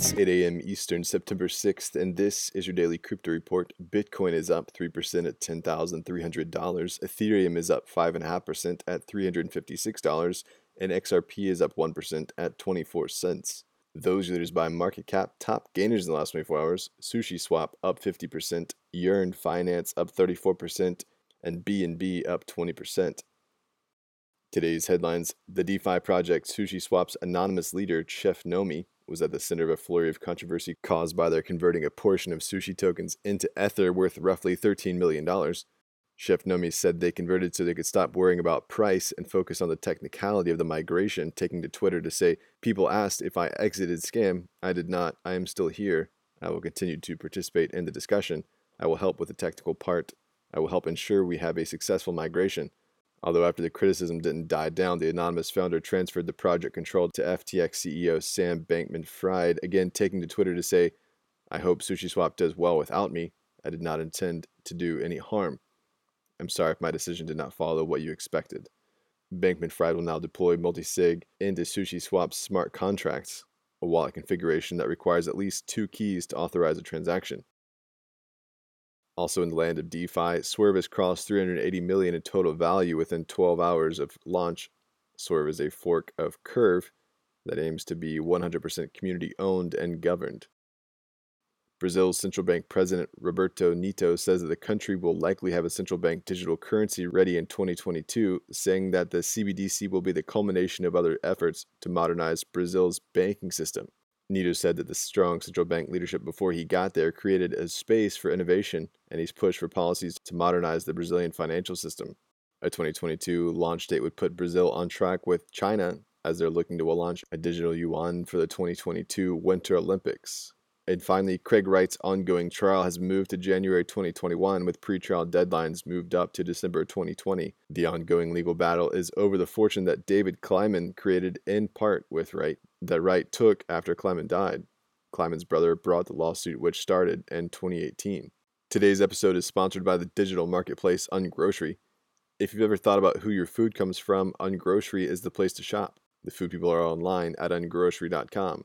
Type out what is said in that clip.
It's 8 a.m. Eastern, September 6th, and this is your daily crypto report. Bitcoin is up 3% at $10,300. Ethereum is up 5.5% at $356, and XRP is up 1% at 24 cents. Those leaders by market cap, top gainers in the last 24 hours. SushiSwap up 50%, Yearn Finance up 34%, and BNB up 20%. Today's headlines The DeFi project SushiSwap's anonymous leader, Chef Nomi, was at the center of a flurry of controversy caused by their converting a portion of sushi tokens into Ether worth roughly $13 million. Chef Nomi said they converted so they could stop worrying about price and focus on the technicality of the migration, taking to Twitter to say, People asked if I exited scam. I did not. I am still here. I will continue to participate in the discussion. I will help with the technical part. I will help ensure we have a successful migration. Although after the criticism didn't die down, the anonymous founder transferred the project control to FTX CEO Sam Bankman Fried, again taking to Twitter to say, I hope SushiSwap does well without me. I did not intend to do any harm. I'm sorry if my decision did not follow what you expected. Bankman Fried will now deploy multisig into SushiSwap's smart contracts, a wallet configuration that requires at least two keys to authorize a transaction. Also in the land of DeFi, Swerve has crossed 380 million in total value within 12 hours of launch. Swerve is a fork of Curve that aims to be 100% community owned and governed. Brazil's central bank president Roberto Neto says that the country will likely have a central bank digital currency ready in 2022, saying that the CBDC will be the culmination of other efforts to modernize Brazil's banking system. Neto said that the strong central bank leadership before he got there created a space for innovation, and he's pushed for policies to modernize the Brazilian financial system. A 2022 launch date would put Brazil on track with China as they're looking to launch a digital yuan for the 2022 Winter Olympics. And finally, Craig Wright's ongoing trial has moved to January 2021 with pretrial deadlines moved up to December 2020. The ongoing legal battle is over the fortune that David Kleiman created in part with Wright that Wright took after Kleiman died. Kleiman's brother brought the lawsuit which started in 2018. Today's episode is sponsored by the digital marketplace Ungrocery. If you've ever thought about who your food comes from, Ungrocery is the place to shop. The food people are online at ungrocery.com.